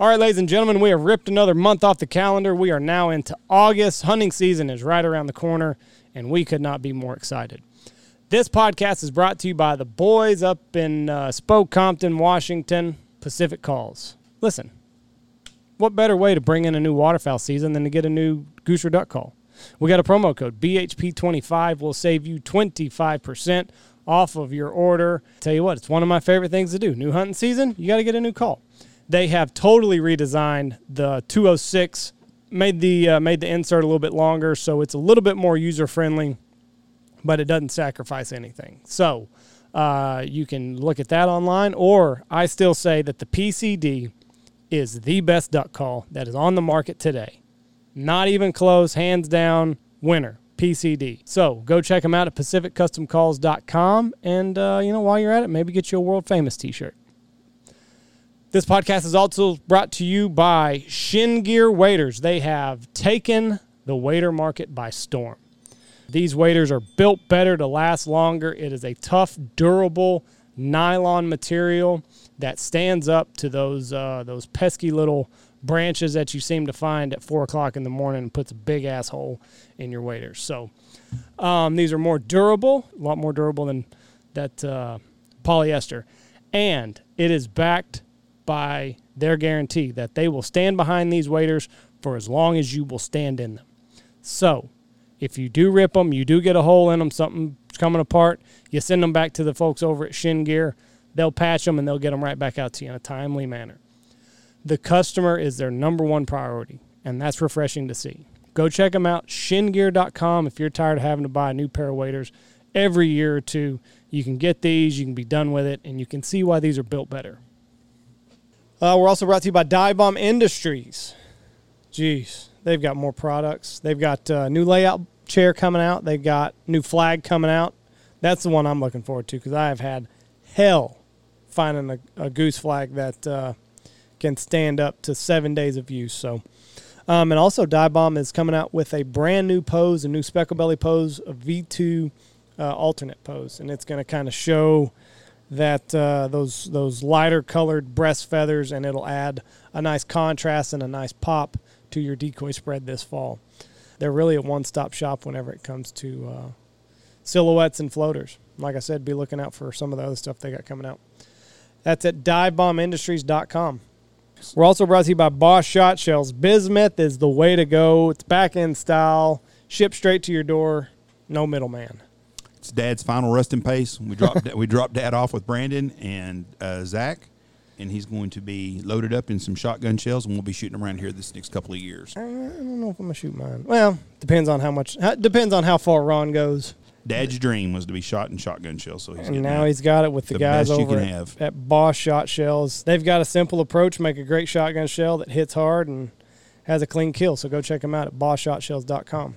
All right, ladies and gentlemen, we have ripped another month off the calendar. We are now into August. Hunting season is right around the corner, and we could not be more excited. This podcast is brought to you by the boys up in uh, Spoke, Compton, Washington, Pacific Calls. Listen, what better way to bring in a new waterfowl season than to get a new goose or duck call? We got a promo code BHP25 will save you 25% off of your order. Tell you what, it's one of my favorite things to do. New hunting season, you got to get a new call. They have totally redesigned the 206, made the uh, made the insert a little bit longer, so it's a little bit more user friendly, but it doesn't sacrifice anything. So uh, you can look at that online, or I still say that the PCD is the best duck call that is on the market today. Not even close, hands down, winner. PCD. So go check them out at pacificcustomcalls.com. And, uh, you know, while you're at it, maybe get you a world famous t shirt. This podcast is also brought to you by Shin Gear Waders. They have taken the wader market by storm. These waders are built better to last longer. It is a tough, durable nylon material that stands up to those uh, those pesky little branches that you seem to find at four o'clock in the morning and puts a big asshole in your waders. So um, these are more durable, a lot more durable than that uh, polyester, and it is backed by their guarantee that they will stand behind these waders for as long as you will stand in them. So, if you do rip them, you do get a hole in them, something's coming apart, you send them back to the folks over at Shin Gear. They'll patch them and they'll get them right back out to you in a timely manner. The customer is their number one priority, and that's refreshing to see. Go check them out, shingear.com. If you're tired of having to buy a new pair of waders every year or two, you can get these, you can be done with it, and you can see why these are built better. Uh, we're also brought to you by Dive Bomb Industries. Jeez, they've got more products. They've got uh, new layout chair coming out. They've got new flag coming out. That's the one I'm looking forward to because I have had hell finding a, a goose flag that uh, can stand up to seven days of use. So, um, and also Dive Bomb is coming out with a brand new pose, a new speckle belly pose, a V2 uh, alternate pose, and it's going to kind of show that uh, those those lighter colored breast feathers, and it'll add a nice contrast and a nice pop to your decoy spread this fall. They're really a one-stop shop whenever it comes to uh, silhouettes and floaters. Like I said, be looking out for some of the other stuff they got coming out. That's at divebombindustries.com. We're also brought to you by Boss Shot Shells. Bismuth is the way to go. It's back end style, shipped straight to your door, no middleman. It's Dad's final resting pace. We dropped we dropped Dad off with Brandon and uh, Zach, and he's going to be loaded up in some shotgun shells, and we'll be shooting around here this next couple of years. I don't know if I'm gonna shoot mine. Well, depends on how much. Depends on how far Ron goes. Dad's dream was to be shot in shotgun shells, so he's and now he's got it with the, the guys over at, at Boss Shot Shells. They've got a simple approach, make a great shotgun shell that hits hard and has a clean kill. So go check them out at bossshotshells.com.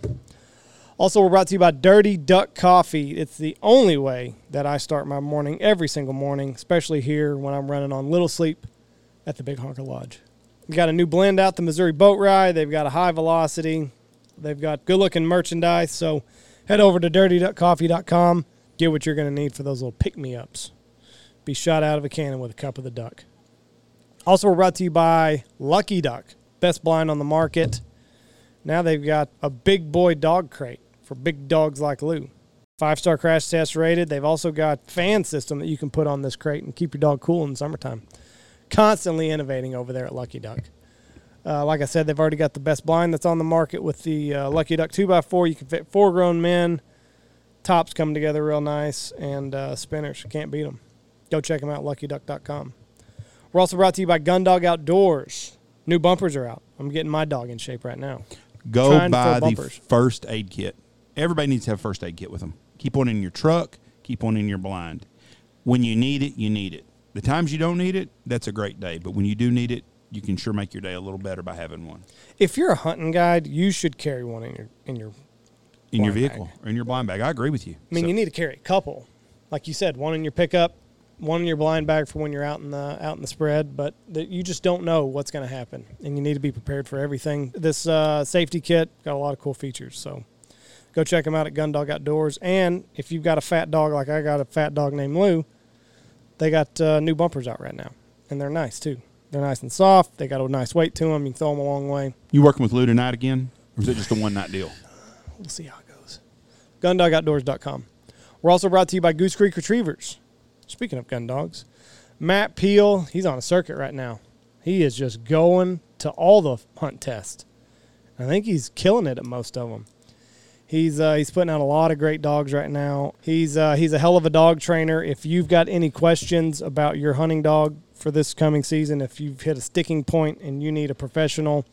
Also, we're brought to you by Dirty Duck Coffee. It's the only way that I start my morning every single morning, especially here when I'm running on little sleep at the Big Honker Lodge. We've got a new blend out, the Missouri Boat Ride. They've got a high velocity. They've got good looking merchandise. So head over to dirtyduckcoffee.com. Get what you're going to need for those little pick me ups. Be shot out of a cannon with a cup of the duck. Also, we're brought to you by Lucky Duck, best blind on the market. Now they've got a big boy dog crate for big dogs like Lou. Five star crash test rated. They've also got fan system that you can put on this crate and keep your dog cool in the summertime. Constantly innovating over there at Lucky Duck. Uh, like I said, they've already got the best blind that's on the market with the uh, Lucky Duck 2x4. You can fit four grown men. Tops come together real nice, and uh, spinners. Can't beat them. Go check them out, luckyduck.com. We're also brought to you by Gundog Outdoors. New bumpers are out. I'm getting my dog in shape right now. Go buy the first aid kit. Everybody needs to have a first aid kit with them. Keep one in your truck. Keep one in your blind. When you need it, you need it. The times you don't need it, that's a great day. But when you do need it, you can sure make your day a little better by having one If you're a hunting guide, you should carry one in your in your. in your vehicle or in your blind bag. I agree with you. I mean, So- you need to carry a couple, like you said, one in your pickup, one in your blind bag for when you're out in the out in the spread. But that you just don't know what's going to happen, and you need to be prepared for everything. This uh, safety kit got a lot of cool features, so go check them out at Gundog Outdoors. And if you've got a fat dog like I got a fat dog named Lou, they got uh, new bumpers out right now, and they're nice too. They're nice and soft. They got a nice weight to them. You can throw them a long way. You working with Lou tonight again, or is it just a one night deal? We'll see how it goes. GunDogOutdoors.com. We're also brought to you by Goose Creek Retrievers. Speaking of gun dogs, Matt Peel, he's on a circuit right now. He is just going to all the hunt tests. I think he's killing it at most of them. He's uh, he's putting out a lot of great dogs right now. He's uh, he's a hell of a dog trainer. If you've got any questions about your hunting dog for this coming season, if you've hit a sticking point and you need a professional,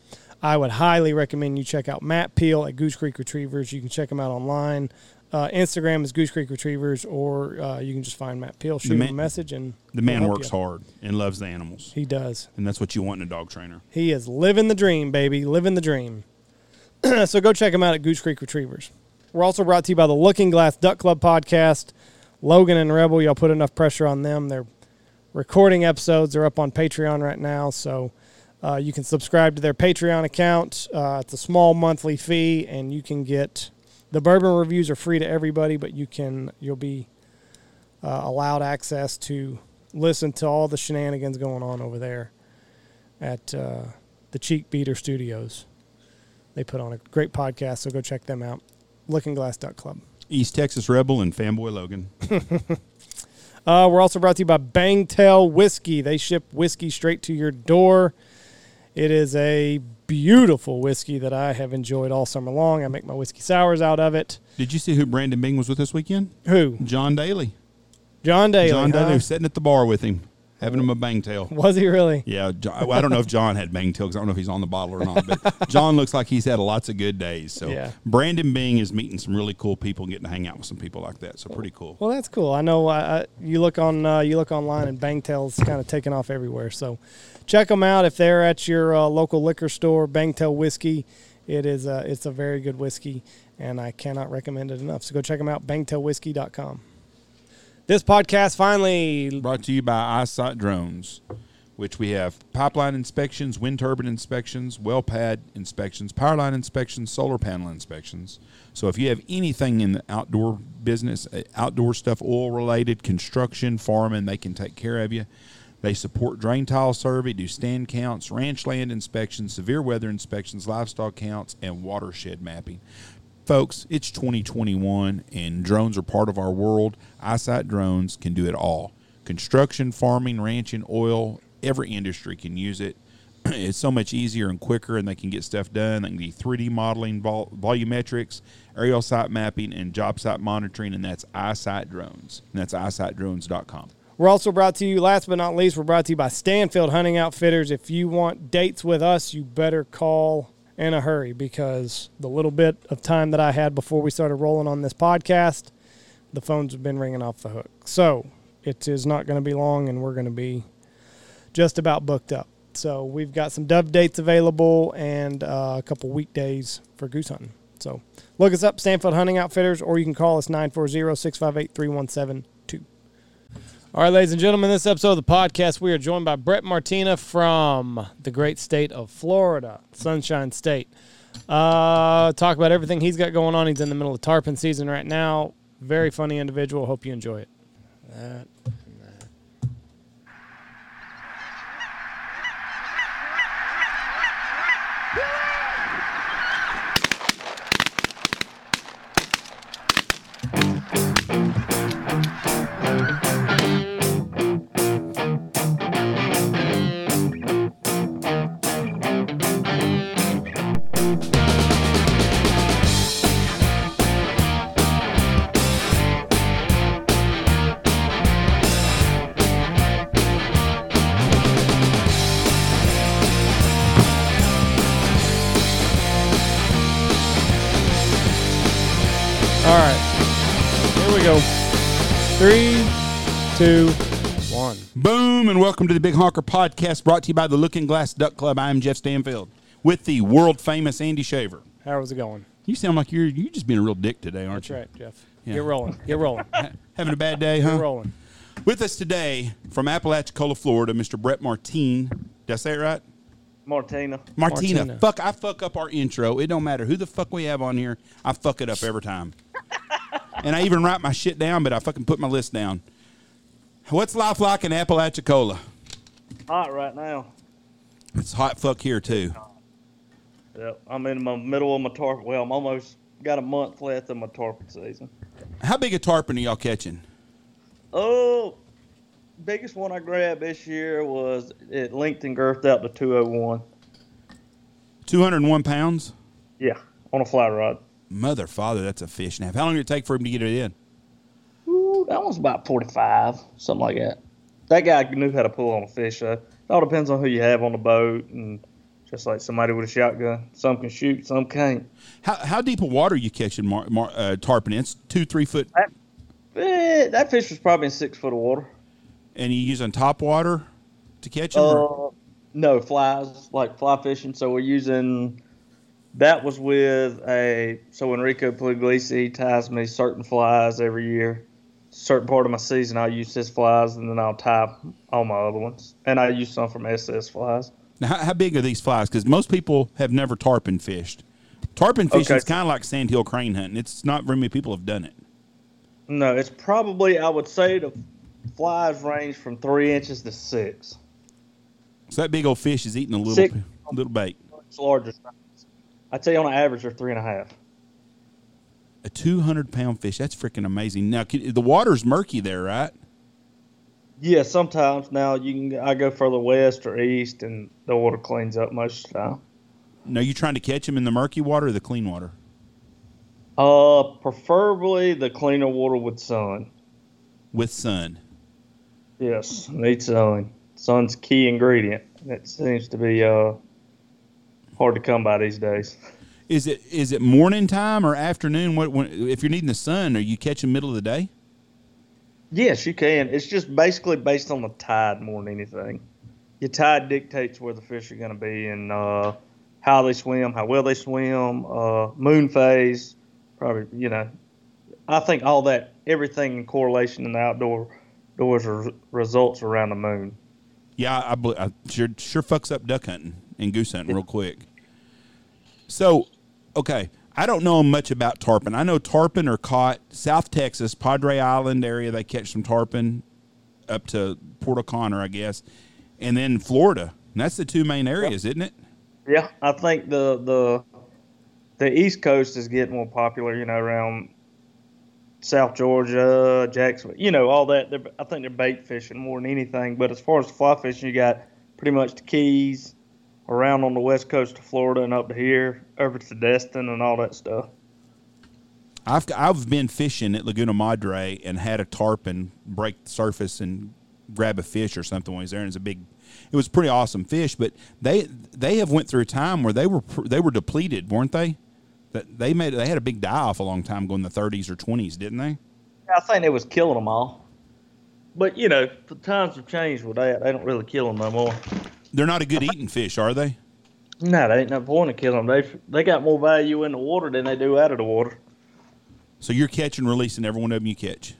I would highly recommend you check out Matt Peel at Goose Creek Retrievers. You can check him out online. Uh, Instagram is Goose Creek Retrievers, or uh, you can just find Matt Peel, shoot man- him a message, and The man works you. hard and loves the animals, He does. and that's what you want in a dog trainer. He is living the dream, baby, living the dream. so go check them out at Goose Creek Retrievers. We're also brought to you by the Looking Glass Duck Club podcast. Logan and Rebel, y'all put enough pressure on them. They're recording episodes. They're up on Patreon right now, so uh, you can subscribe to their Patreon account. Uh, it's a small monthly fee, and you can get the bourbon reviews are free to everybody, but you can you'll be uh, allowed access to listen to all the shenanigans going on over there at uh, the Cheek Beater Studios. They put on a great podcast, so go check them out. Looking Glass Club. East Texas Rebel and Fanboy Logan. Uh, we're also brought to you by Bangtail Whiskey. They ship whiskey straight to your door. It is a beautiful whiskey that I have enjoyed all summer long. I make my whiskey sours out of it. Did you see who Brandon Bing was with this weekend? Who? John Daly. John Daly. John Daly huh? was sitting at the bar with him, having him a bang tail. Was he really? Yeah, John, well, I don't know if John had bang tail because I don't know if he's on the bottle or not. But John looks like he's had lots of good days. So Yeah. Brandon Bing is meeting some really cool people, and getting to hang out with some people like that. So pretty cool. Well, that's cool. I know. I, I, you look on uh, you look online, and Bangtail's kind of taking off everywhere. So, check them out if they're at your uh, local liquor store. Bangtail whiskey. It is a it's a very good whiskey, and I cannot recommend it enough. So go check them out. Bangtailwhiskey.com. This podcast finally Brought to you by Eyesight Drones, which we have pipeline inspections, wind turbine inspections, well pad inspections, power line inspections, solar panel inspections. So if you have anything in the outdoor business, uh, outdoor stuff, oil related, construction, farming, they can take care of you. They support drain tile survey, do stand counts, ranch land inspections, severe weather inspections, livestock counts, and watershed mapping. Folks, it's 2021 and drones are part of our world. Eyesight drones can do it all. Construction, farming, ranching, oil, every industry can use it. It's so much easier and quicker, and they can get stuff done. They can do 3D modeling, vol- volumetrics, aerial site mapping, and job site monitoring, and that's Eyesight Drones. And that's eyesightdrones.com. We're also brought to you, last but not least, we're brought to you by Stanfield Hunting Outfitters. If you want dates with us, you better call in a hurry because the little bit of time that I had before we started rolling on this podcast, the phones have been ringing off the hook. So it is not going to be long, and we're going to be just about booked up. So we've got some dove dates available and uh, a couple weekdays for goose hunting. So look us up, Stanfield Hunting Outfitters, or you can call us 940 658 3172. All right, ladies and gentlemen, this episode of the podcast, we are joined by Brett Martina from the great state of Florida, Sunshine State. Uh, talk about everything he's got going on. He's in the middle of tarpon season right now. Very funny individual. Hope you enjoy it. That, and welcome to the Big Honker Podcast brought to you by the Looking Glass Duck Club. I am Jeff Stanfield with the world famous Andy Shaver. How's it going? You sound like you're you just being a real dick today, aren't you? That's you? right, Jeff. Yeah. Get rolling. Get rolling. Having a bad day, huh? Get rolling. With us today from Apalachicola, Florida, Mr. Brett Martine. Did I say it right? Martina. Martina. Martina. Fuck, I fuck up our intro. It don't matter who the fuck we have on here. I fuck it up every time. and I even write my shit down, but I fucking put my list down. What's life like in Apalachicola? Hot right now. It's hot fuck here too. Yep, I'm in my middle of my tarpon. Well, I'm almost got a month left of my tarpon season. How big a tarpon are y'all catching? Oh, biggest one I grabbed this year was it linked and girthed out to 201. 201 pounds? Yeah, on a fly rod. Mother, father, that's a fish and a half. How long did it take for him to get it in? Ooh, that one's about 45, something like that. That guy knew how to pull on a fish. Though. It all depends on who you have on the boat, and just like somebody with a shotgun, some can shoot, some can't. How, how deep of water are you catching mar, mar, uh, tarpon in? It's two, three foot. Eh, that fish was probably in six foot of water. And you using top water to catch them? Uh, no flies, like fly fishing. So we're using. That was with a so Enrico Puglisi ties me certain flies every year. Certain part of my season, I'll use his flies, and then I'll tie all my other ones. And I use some from SS flies. Now, how, how big are these flies? Because most people have never tarpon fished. Tarpon fishing is kind of like sandhill crane hunting. It's not very many people have done it. No, it's probably I would say the flies range from three inches to six. So that big old fish is eating a little Six. little bait. It's larger. size. I'd say on average they're three and a half. A 200 pound fish. That's freaking amazing. Now, can, the water's murky there, right? Yeah, sometimes now you can. I go further west or east, and the water cleans up most of the time. Now, you trying to catch them in the murky water or the clean water? Uh, preferably the cleaner water with sun. With sun. Yes, need sun. Sun's key ingredient. That seems to be uh hard to come by these days. Is it is it morning time or afternoon? What when, if you're needing the sun? Are you catching middle of the day? Yes, you can. It's just basically based on the tide more than anything. Your tide dictates where the fish are going to be and uh, how they swim, how well they swim, uh, moon phase. Probably, you know, I think all that, everything in correlation in the outdoor doors results around the moon. Yeah, I, I sure sure fucks up duck hunting and goose hunting real quick. So, okay, I don't know much about tarpon. I know tarpon are caught South Texas, Padre Island area. They catch some tarpon up to Port O'Connor, I guess, and then Florida. And that's the two main areas, isn't it? Yeah, I think the the the East Coast is getting more popular. You know, around South Georgia, Jacksonville. You know, all that. They're, I think they're bait fishing more than anything. But as far as fly fishing, you got pretty much the Keys, around on the west coast of Florida, and up to here, over to Destin, and all that stuff. I've I've been fishing at Laguna Madre and had a tarpon break the surface and grab a fish or something when he's there. And it's a big, it was pretty awesome fish. But they they have went through a time where they were they were depleted, weren't they? That they made they had a big die off a long time ago in the 30s or 20s, didn't they? I think they was killing them all. But you know, the times have changed with that. They don't really kill them no more. They're not a good eating fish, are they? No, they ain't no point in killing them. They they got more value in the water than they do out of the water. So you're catching, releasing every one of them you catch.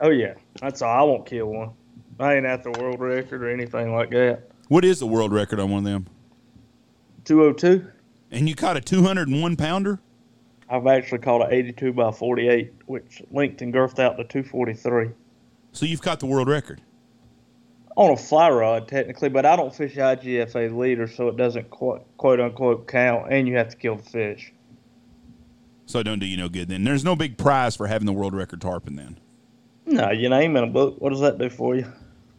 Oh yeah, that's all. I won't kill one. I ain't at the world record or anything like that. What is the world record on one of them? Two oh two. And you caught a 201 pounder. I've actually caught an 82 by 48, which linked and girthed out to 243 So you've caught the world record. On a fly rod technically, but I don't fish IGFA leader, so it doesn't quote, quote unquote count, and you have to kill the fish. So it don't do you no good then. There's no big prize for having the world record tarpon then. No, your name in a book. What does that do for you?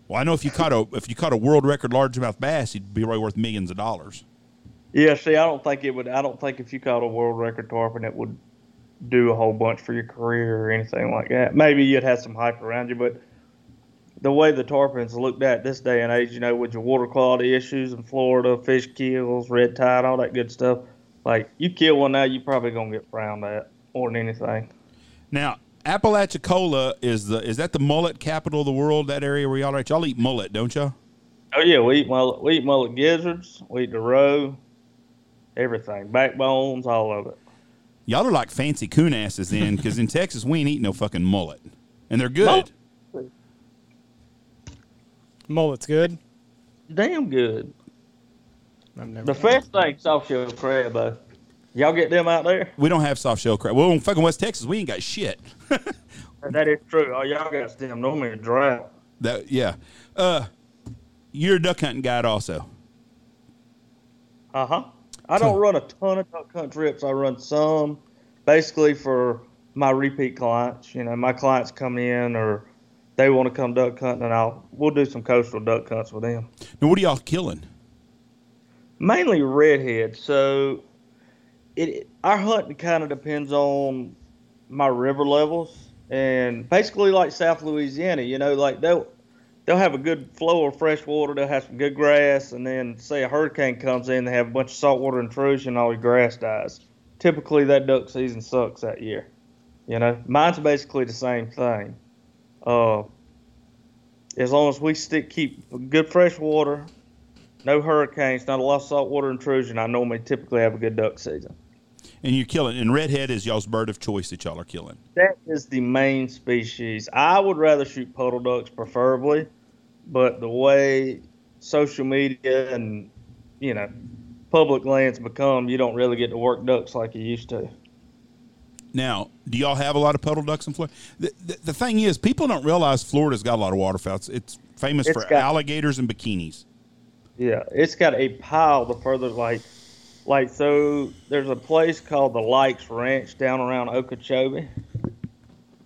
Well, I know if you caught a if you caught a world record largemouth bass, you'd be right worth millions of dollars. Yeah, see, I don't think it would. I don't think if you caught a world record tarpon, it would do a whole bunch for your career or anything like that. Maybe you'd have some hype around you, but the way the tarpons looked at this day and age, you know, with your water quality issues in Florida, fish kills, red tide, all that good stuff, like you kill one now, you're probably gonna get frowned at more than anything. Now, Apalachicola is the is that the mullet capital of the world? That area where y'all are at? Y'all eat mullet, don't y'all? Oh yeah, we eat mullet. We eat mullet gizzards. We eat the roe, everything, backbones, all of it. Y'all are like fancy coon asses then, because in Texas we ain't eat no fucking mullet, and they're good. Mullet's good. Damn good. I've never. The first thing, soft shell crab though. Y'all get them out there? We don't have soft shell crab. Well, in fucking West Texas, we ain't got shit. That is true. Oh, y'all got them normally in drought. that yeah. Uh, you're a duck hunting guide also. Uh huh. I don't run a ton of duck hunt trips. I run some, basically for my repeat clients. You know, my clients come in or they want to come duck hunting, and I'll we'll do some coastal duck hunts with them. Now, what are y'all killing? Mainly redhead. So, it our hunting kind of depends on my river levels, and basically like South Louisiana. You know, like they'll they'll have a good flow of fresh water. They'll have some good grass, and then say a hurricane comes in, they have a bunch of saltwater intrusion, all the grass dies. Typically, that duck season sucks that year. You know, mine's basically the same thing. Uh, as long as we stick keep good fresh water, no hurricanes, not a lot of saltwater intrusion, I normally typically have a good duck season. And you're killing. And redhead is y'all's bird of choice that y'all are killing. That is the main species. I would rather shoot puddle ducks, preferably, but the way social media and you know public lands become, you don't really get to work ducks like you used to. Now, do y'all have a lot of puddle ducks in Florida? The, the, the thing is, people don't realize Florida's got a lot of waterfowl. It's, it's famous It's for got- alligators and bikinis. Yeah, it's got a pile the further like like so there's a place called the Lykes Ranch down around Okeechobee.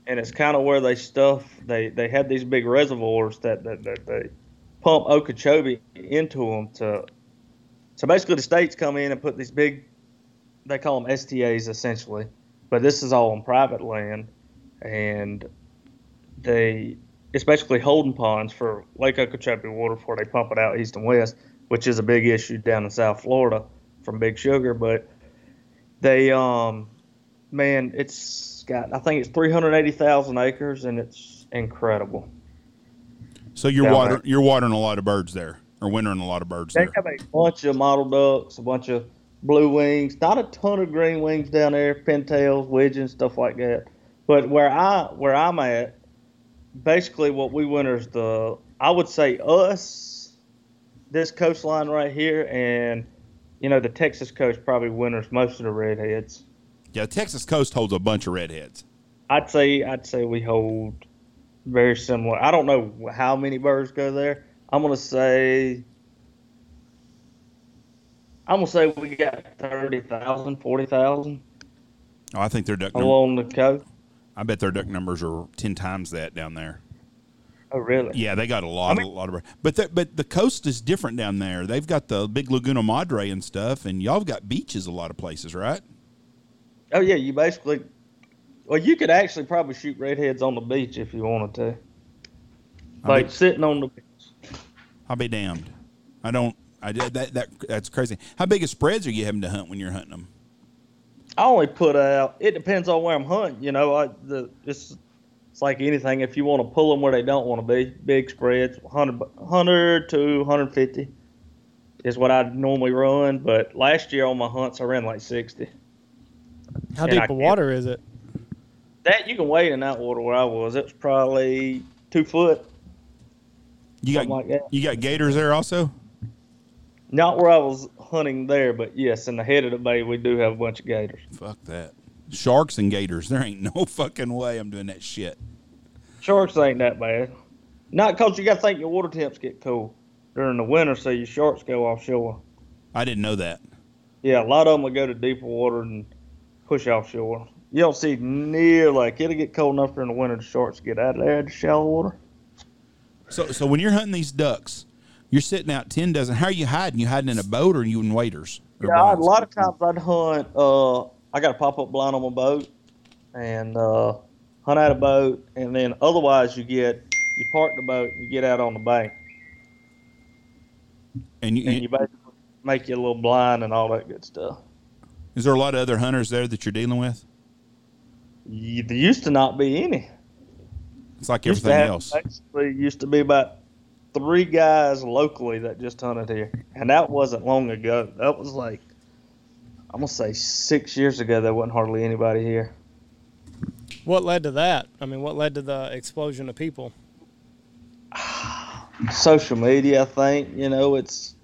And it's kind of where they stuff they they had these big reservoirs that, that, that they pump Okeechobee into them to so basically the states come in and put these big they call them STAs essentially, but this is all on private land and they it's basically holding ponds for Lake Okeechobee water before they pump it out east and west, which is a big issue down in South Florida from Big Sugar. But they, um, man, it's got I think it's 380,000 acres and it's incredible. So you're water, you're watering a lot of birds there, or wintering a lot of birds They there. have a bunch of mottled ducks, a bunch of blue wings, not a ton of green wings down there, pintails, widgeons, stuff like that. But where I where I'm at, basically what we winter is the I would say us, this coastline right here, and you know the Texas coast probably winters most of the redheads. Yeah, Texas coast holds a bunch of redheads. I'd say I'd say we hold very similar. I don't know how many birds go there. I'm gonna say I'm gonna say we got 30,000, 40,000 Oh, I think their duck. Num- along the coast. I bet their duck numbers are ten times that down there. Oh, really? Yeah, they got a lot, I mean- a lot of birds. But the, but the coast is different down there. They've got the big Laguna Madre and stuff, and y'all have got beaches a lot of places, right? Oh, yeah. You basically, well, you could actually probably shoot redheads on the beach if you wanted to, like bet- sitting on the beach. I'll be damned. I don't. I did that. That that's crazy. How big of spreads are you having to hunt when you're hunting them? I only put out. It depends on where I'm hunting. You know, I the it's it's like anything. If you want to pull them where they don't want to be, big spreads, 100, 100 to 150 is what I normally run. But last year on my hunts, I ran like 60. How And deep I of water is it? That you can wade in that water where I was. It was probably two foot, You got like you got gators there also. Not where I was hunting there, but yes, in the head of the bay, we do have a bunch of gators. Fuck that. Sharks and gators. There ain't no fucking way I'm doing that shit. Sharks ain't that bad. Not because you got to think your water temps get cool during the winter, so your sharks go offshore. I didn't know that. Yeah, a lot of them will go to deeper water and push offshore. You don't see near like it'll get cold enough during the winter. The sharks get out of there to shallow water. So so when you're hunting these ducks, you're sitting out ten dozen. How are you hiding? You hiding in a boat or you in waders? Yeah, I, a lot of times I'd hunt. Uh, I got a pop up blind on my boat, and uh, hunt out a boat, and then otherwise you get you park the boat, you get out on the bank, And you, and you basically make you a little blind and all that good stuff. is there a lot of other hunters there that you're dealing with? You, there used to not be any. It's like everything else. Basically, used to be about three guys locally that just hunted here, and that wasn't long ago. That was like I'm gonna say six years ago. There wasn't hardly anybody here. What led to that? I mean, what led to the explosion of people? Social media, I think. You know, it's.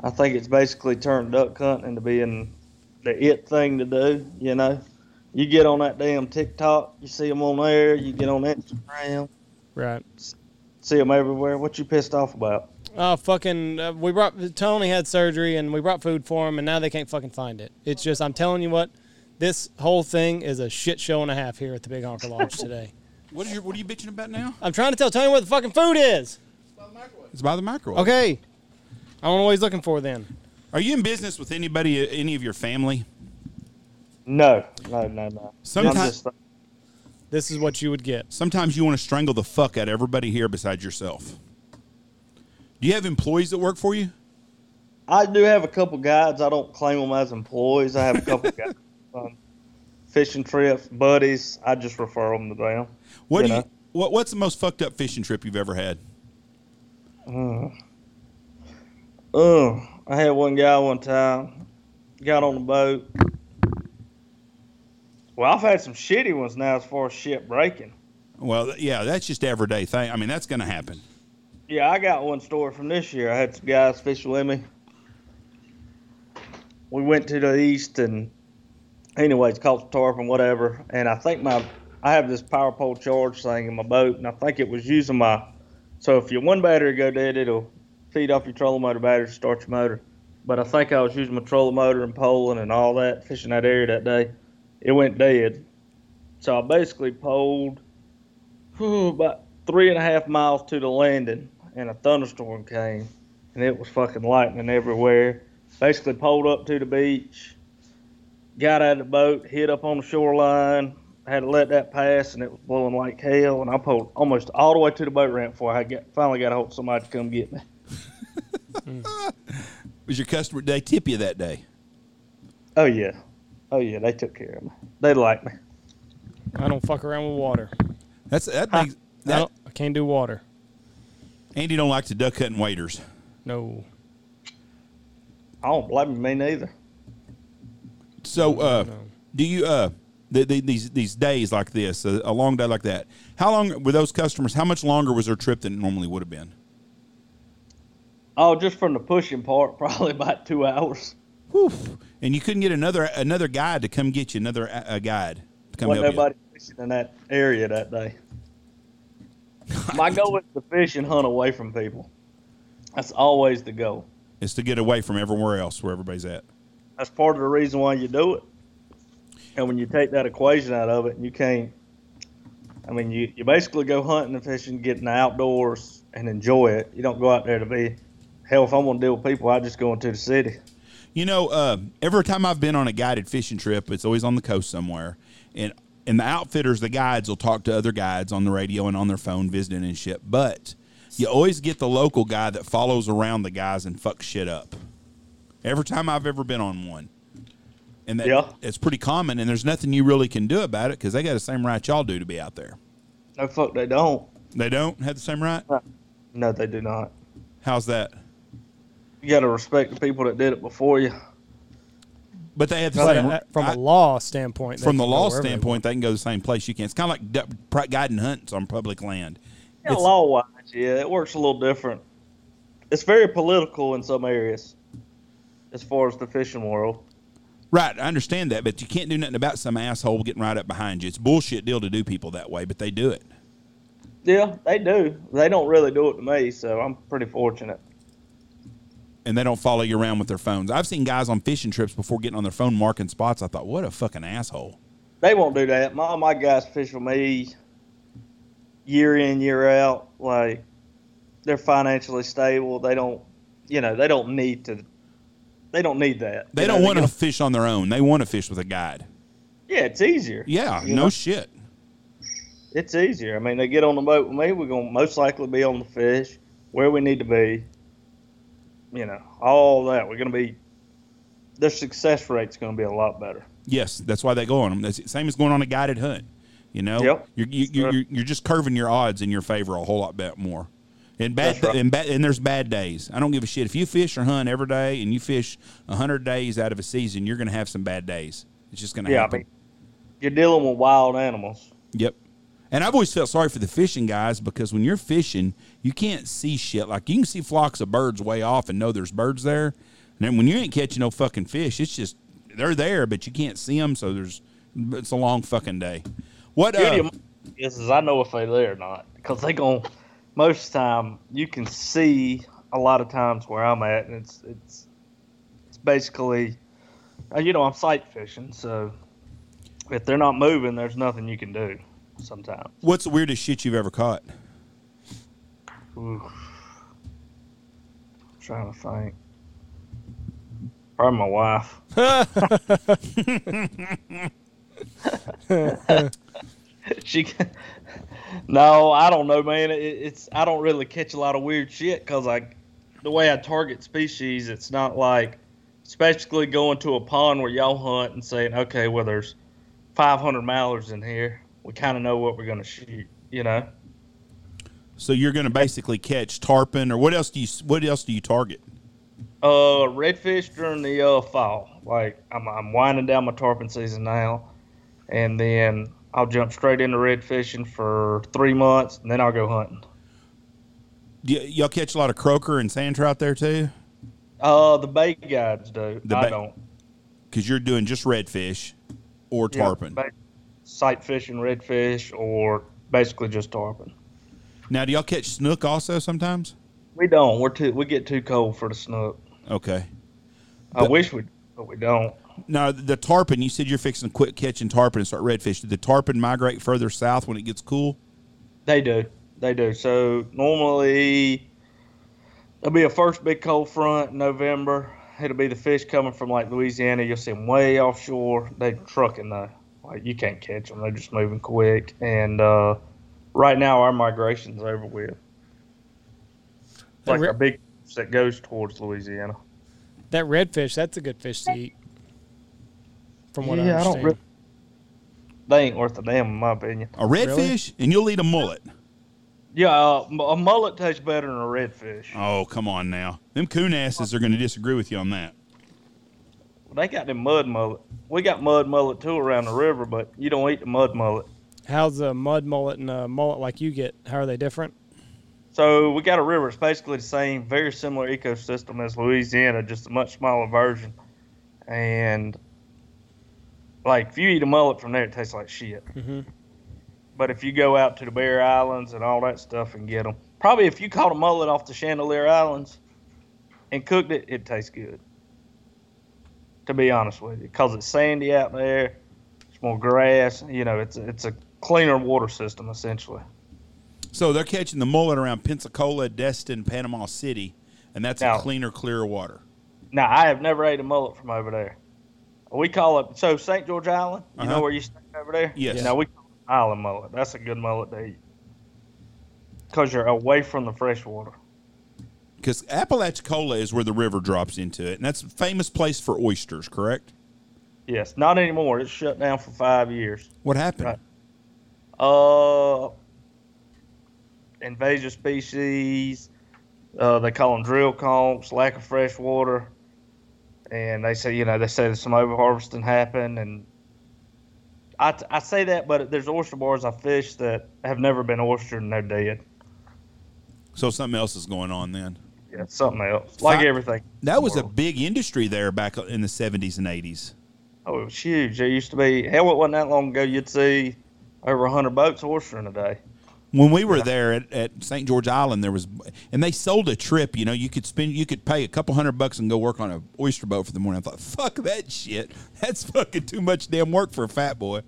I think it's basically turned duck hunting into being the it thing to do. You know, you get on that damn TikTok, you see them on there. You get on Instagram, Right. See them everywhere. What you pissed off about? Oh, fucking, uh, we brought Tony had surgery and we brought food for him, and now they can't fucking find it. It's just, I'm telling you what, this whole thing is a shit show and a half here at the Big Honker Lodge today. What is your? What are you bitching about now? I'm trying to tell Tony where the fucking food is. It's by the microwave. It's by the microwave. Okay, I don't know what he's looking for then. Are you in business with anybody? Any of your family? No, no, no, no. Sometimes- just, This is what you would get. Sometimes you want to strangle the fuck out of everybody here besides yourself. Do you have employees that work for you? I do have a couple guides. I don't claim them as employees. I have a couple guys on fishing trips, buddies. I just refer them to them. What You do you? What, what's the most fucked up fishing trip you've ever had? Oh, I had one guy one time got on the boat. Well, I've had some shitty ones now as far as ship breaking. Well, yeah, that's just everyday thing. I mean, that's going to happen. Yeah, I got one story from this year. I had some guys fishing with me. We went to the east and, anyways, caught some tarpon, whatever. And I think my, I have this power pole charge thing in my boat, and I think it was using my. So if your one battery go dead, it'll feed off your trolling motor battery to start your motor. But I think I was using my trolling motor and poling and all that, fishing that area that day. It went dead. So I basically poled whew, about three and a half miles to the landing, and a thunderstorm came, and it was fucking lightning everywhere. Basically, pulled up to the beach, got out of the boat, hit up on the shoreline, had to let that pass, and it was blowing like hell. And I pulled almost all the way to the boat ramp before I finally got a hold of somebody to come get me. Was your customer? day tip you that day? Oh yeah, oh yeah, they took care of me. They like me. I don't fuck around with water. That's that makes I, that. don't, I can't do water. Andy don't like to duck hunting waders. No. I don't blame me neither. So, uh, No. do you uh, the, the, these these days like this, a, a long day like that? How long were those customers? How much longer was their trip than it normally would have been? Oh, just from the pushing part, probably about two hours. Whew. And you couldn't get another another guide to come get you, another uh, a guide to come wasn't help nobody fishing in that area that day. My goal is to fish and hunt away from people. That's always the goal. you. Is to get away from everywhere else where everybody's at. That's part of the reason why you do it. And when you take that equation out of it, you can't. I mean, you, you basically go hunting and fishing, get in the outdoors, and enjoy it. You don't go out there to be. Hell, if I'm gonna deal with people, I just go into the city. You know, uh, every time I've been on a guided fishing trip, it's always on the coast somewhere, and and the outfitters, the guides, will talk to other guides on the radio and on their phone, visiting and shit. But you always get the local guy that follows around the guys and fucks shit up. Every time I've ever been on one, and that, Yeah. it's pretty common. And there's nothing you really can do about it because they got the same right y'all do to be out there. No, fuck, they don't. They don't have the same right. No, they do not. How's that? You got to respect the people that did it before you. But they had the From, same. a, from I- a law standpoint. from the law wherever they standpoint, they can go the same place you can. It's kind of like guiding hunts on public land. Yeah, It's- law wise, yeah, it works a little different. It's very political in some areas, as far as the fishing world. Right, I understand that, but you can't do nothing about some asshole getting right up behind you. It's bullshit deal to do people that way, but they do it. Yeah, they do. They don't really do it to me, so I'm pretty fortunate. And they don't follow you around with their phones. I've seen guys on fishing trips before getting on their phone marking spots. I thought, what a fucking asshole. They won't do that. My my guys fish with me year in year out. Like they're financially stable. They don't, you know, they don't need to. They don't need that. They You don't want to fish on their own. They want to fish with a guide. Yeah, it's easier. Yeah, no know? shit. It's easier. I mean, they get on the boat with me. We're gonna most likely be on the fish where we need to be. You know, all that. We're gonna be. Their success rate's gonna be a lot better. Yes, that's why they go on them. That's the same as going on a guided hunt. You know, Yep. you're, you, you, Sure. you're you're just curving your odds in your favor a whole lot more. And bad right. and bad and there's bad days. I don't give a shit if you fish or hunt every day and you fish hundred days out of a season. You're gonna have some bad days. It's just gonna Yeah, I happen. mean, you're dealing with wild animals. Yep. And I've always felt sorry for the fishing guys because when you're fishing, you can't see shit. Like you can see flocks of birds way off and know there's birds there. And then when you ain't catching no fucking fish, it's just they're there, but you can't see them. So there's it's a long fucking day. What? Uh, is, is I know if they there or not because they gon' most of the time you can see a lot of times where I'm at, and it's it's it's basically, uh, you know, I'm sight fishing, so if they're not moving, there's nothing you can do. Sometimes. What's the weirdest shit you've ever caught? Oof. trying to think. Probably my wife. she. No, I don't know, man. It, it's I don't really catch a lot of weird shit because I, the way I target species, it's not like, especially going to a pond where y'all hunt and saying, okay, well there's 500 mallards in here. We kind of know what we're gonna shoot, you know. So you're going to basically catch tarpon, or what else do you what else do you target? Uh, redfish during the uh, fall. Like I'm, I'm winding down my tarpon season now, and then I'll jump straight into red fishing for three months, and then I'll go hunting. Do y- y'all catch a lot of croaker and sand trout there too? Uh, the bait guides do. The I ba- don't. Because you're doing just redfish or Yeah, tarpon. ba- sight fishing redfish, or basically just tarpon. now, do y'all catch snook also sometimes? We don't. We're too. We get too cold for the snook. Okay. I wish we, but we don't. Now the tarpon, you said you're fixing to quit catching tarpon and start redfish. Did the tarpon migrate further south when it gets cool? They do. They do. So normally there'll be a first big cold front in November. It'll be the fish coming from like Louisiana. You'll see them way offshore. They trucking though. Like you can't catch them. They're just moving quick. And uh, right now our migration's over with. That like re- our big that goes towards Louisiana. that redfish, that's a good fish to eat. From what I Yeah, I don't understand. really- They ain't worth a damn in my opinion. A redfish, and you'll eat a mullet. Yeah, uh, a mullet tastes better than a redfish. Oh, come on now. Them coon asses are going to disagree with you on that. They got the mud mullet. We got mud mullet too around the river, but you don't eat the mud mullet. How's a mud mullet and a mullet like you get? How are they different? So we got a river. It's basically the same, very similar ecosystem as Louisiana, just a much smaller version. And like if you eat a mullet from there, it tastes like shit. Mm-hmm. But if you go out to the Bear Islands and all that stuff and get them, probably if you caught a mullet off the Chandeleur Islands and cooked it, it tastes good. To be honest with you, because it's sandy out there, it's more grass. You know, it's it's a cleaner water system essentially. So they're catching the mullet around Pensacola, Destin, Panama City, and that's Now- a cleaner, clearer water. Now, I have never ate a mullet from over there. We call it so St. George Island. You Uh-huh. know where you stay over there? Yes. You know we call it island mullet. That's a good mullet to eat because you're away from the fresh water. Because Apalachicola is where the river drops into it, and that's a famous place for oysters, correct? Yes, not anymore. It's shut down for five years. What happened? Right. Uh, invasive species. Uh, they call them drill conchs. Lack of fresh water, and they say you know they say that some overharvesting happened, and I, I say that, but there's oyster bars I fish that have never been oystered and they're dead. So something else is going on then. Yeah, something else. Like Fi- everything. That was a big industry there back in the 70s and 80s. Oh, it was huge. There used to be hell. It wasn't that long ago. You'd see over hundred boats oystering a day. When we were there at, at St. George Island, there was, and they sold a trip. You know, you could spend, you could pay a couple hundred bucks and go work on an oyster boat for the morning. I thought, fuck that shit. That's fucking too much damn work for a fat boy.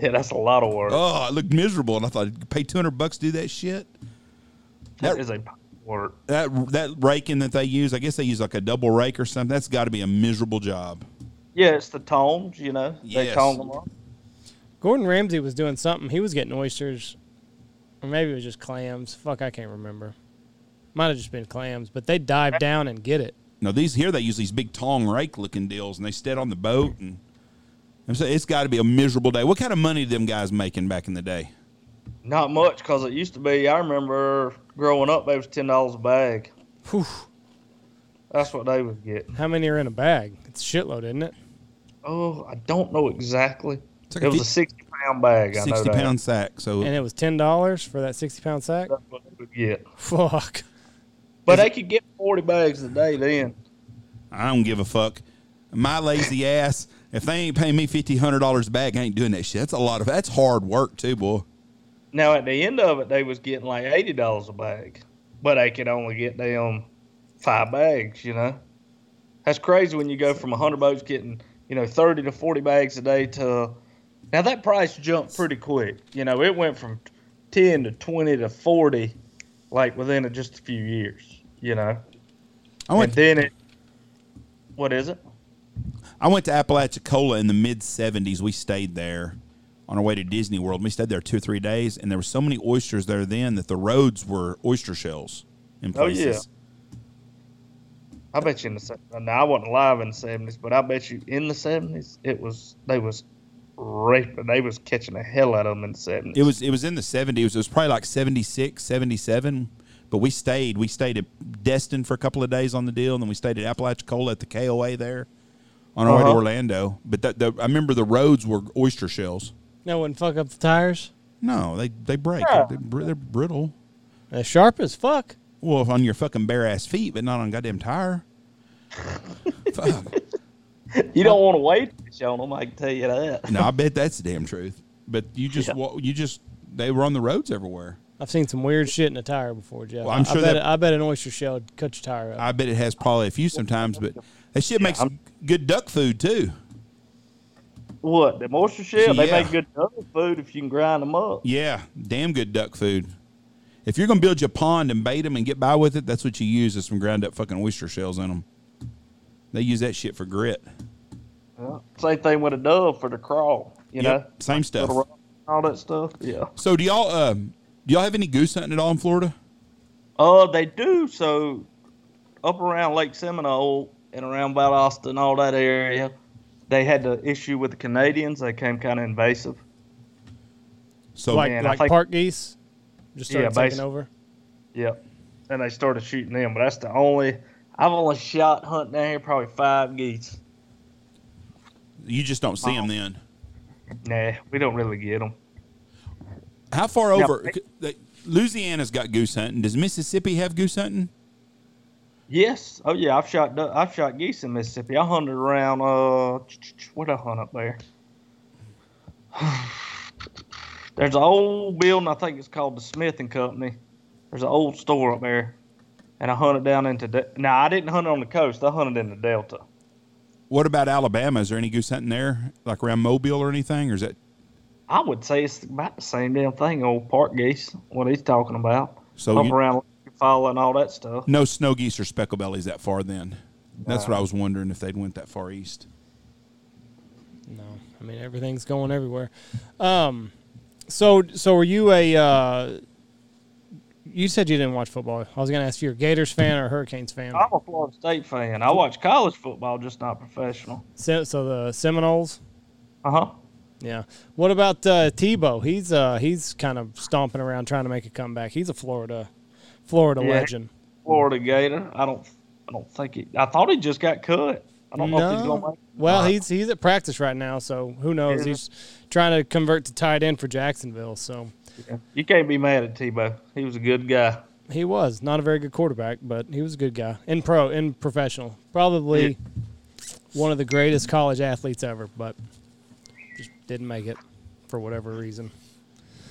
Yeah, that's a lot of work. Oh, I looked miserable, and I thought, pay two hundred bucks to do that shit. that that- is a work. That that raking that they use, I guess they use like a double rake or something. That's got to be a miserable job. Yeah, it's the tones, you know. They Yes. tone them up. Gordon Ramsay was doing something. He was getting oysters, or maybe it was just clams. Fuck, I can't remember. Might have just been clams, but they dive down and get it. No, these here they use these big tong rake looking deals, and they stand on the boat, and I'm saying it's got to be a miserable day. What kind of money did them guys making back in the day? Not much, because it used to be. I remember growing up, they was ten dollars a bag. Whew. That's what they would get. How many are in a bag? It's a shitload, isn't it? Oh, I don't know exactly. Like It a was fi- a sixty pound bag. Sixty pound sack. So And it was ten dollars for that sixty pound sack. That's what they would get. Fuck. But Is they could get forty bags a day then. I don't give a fuck. My lazy ass. If they ain't paying me fifty hundred dollars a bag, I ain't doing that shit. That's a lot of. That's hard work too, boy. Now at the end of it, they was getting like eighty dollars a bag, but they could only get them five bags. You know, that's crazy when you go from hundred boats getting you know thirty to forty bags a day to now that price jumped pretty quick. You know, it went from ten to twenty to forty, like within a, just a few years. You know, I went and then it. What is it? I went to Apalachicola in the mid '70s. We stayed there on our way to Disney World. We stayed there two or three days, and there were so many oysters there then that the roads were oyster shells in places. Oh, yeah. I bet you in the now I wasn't alive in the seventies, but I bet you in the seventies it was they was raping. They was catching the hell out of them in the seventies. It was it was in the 70s. It was probably like 76, 77. But we stayed. We stayed at Destin for a couple of days on the deal, and then we stayed at Apalachicola at the KOA there on our way to Uh-huh. Orlando. But that, the, I remember the roads were oyster shells. That wouldn't fuck up the tires. No, they they break. Yeah. They're, br- they're brittle. They're sharp as fuck. Well, on your fucking bare ass feet, but not on goddamn tire. Fuck. you don't want to wait on them. I can tell you that. No, I bet that's the damn truth. But you just Yeah. wa you just they were on the roads everywhere. I've seen some weird shit in a tire before, Jeff. Well, I'm sure I bet, that- I bet an oyster shell would cut your tire up. I bet it has probably a few sometimes, but that shit makes I'm- good duck food too. What the moisture shell? They make good dog food if you can grind them up. Yeah, damn good duck food. If you're gonna build your pond and bait them and get by with it, that's what you use is some ground up fucking oyster shells in them. They use that shit for grit. Yeah. Same thing with a dove for the crawl. You Yep, know, same stuff. All that stuff. Yeah. So do y'all um do y'all have any goose hunting at all in Florida? Uh, they do. So up around Lake Seminole and around Valdosta and all that area, they had the issue with the Canadians. They came kind of invasive. So like man, like think- park geese, just started Yeah, taking basi- over. Yep. And they started shooting them, but that's the only. I've only shot hunting down here probably five geese. you just don't see them Uh-huh. then. Nah, we don't really get them. How far Yeah. over? the- Louisiana's got goose hunting. Does Mississippi have goose hunting? Yes. Oh yeah, I've shot. I've shot geese in Mississippi. I hunted around. Uh, what I hunt up there? There's an old building. I think it's called the Smith and Company. There's an old store up there, and I hunted down into. De- now I didn't hunt on the coast. I hunted in the Delta. What about Alabama? Is there any goose hunting there, like around Mobile or anything, or is that I would say it's about the same damn thing. Old park geese. What he's talking about. so? up You, around fall and all that stuff. no snow geese or speckle bellies that far then. That's Nah. what I was wondering if they'd went that far east. No, I mean everything's going everywhere. Um, so so were you a? Uh, you said you didn't watch football. I was going to ask you, a Gators fan or a Hurricanes fan? I'm a Florida State fan. I watch college football, just not professional. Se- So the Seminoles. Uh huh. Yeah. What about uh, Tebow? He's uh, he's kind of stomping around trying to make a comeback. He's a Florida Florida Yeah. legend. Florida Gator. I don't. I don't think he. I thought he just got cut. I don't know if he's going to. Well, he's he's at practice right now, so who knows? Yeah. He's trying to convert to tight end for Jacksonville. So You can't be mad at Tebow. He was a good guy. he was not a very good quarterback, but he was a good guy in pro in professional. Probably one of the greatest college athletes ever, but just didn't make it for whatever reason.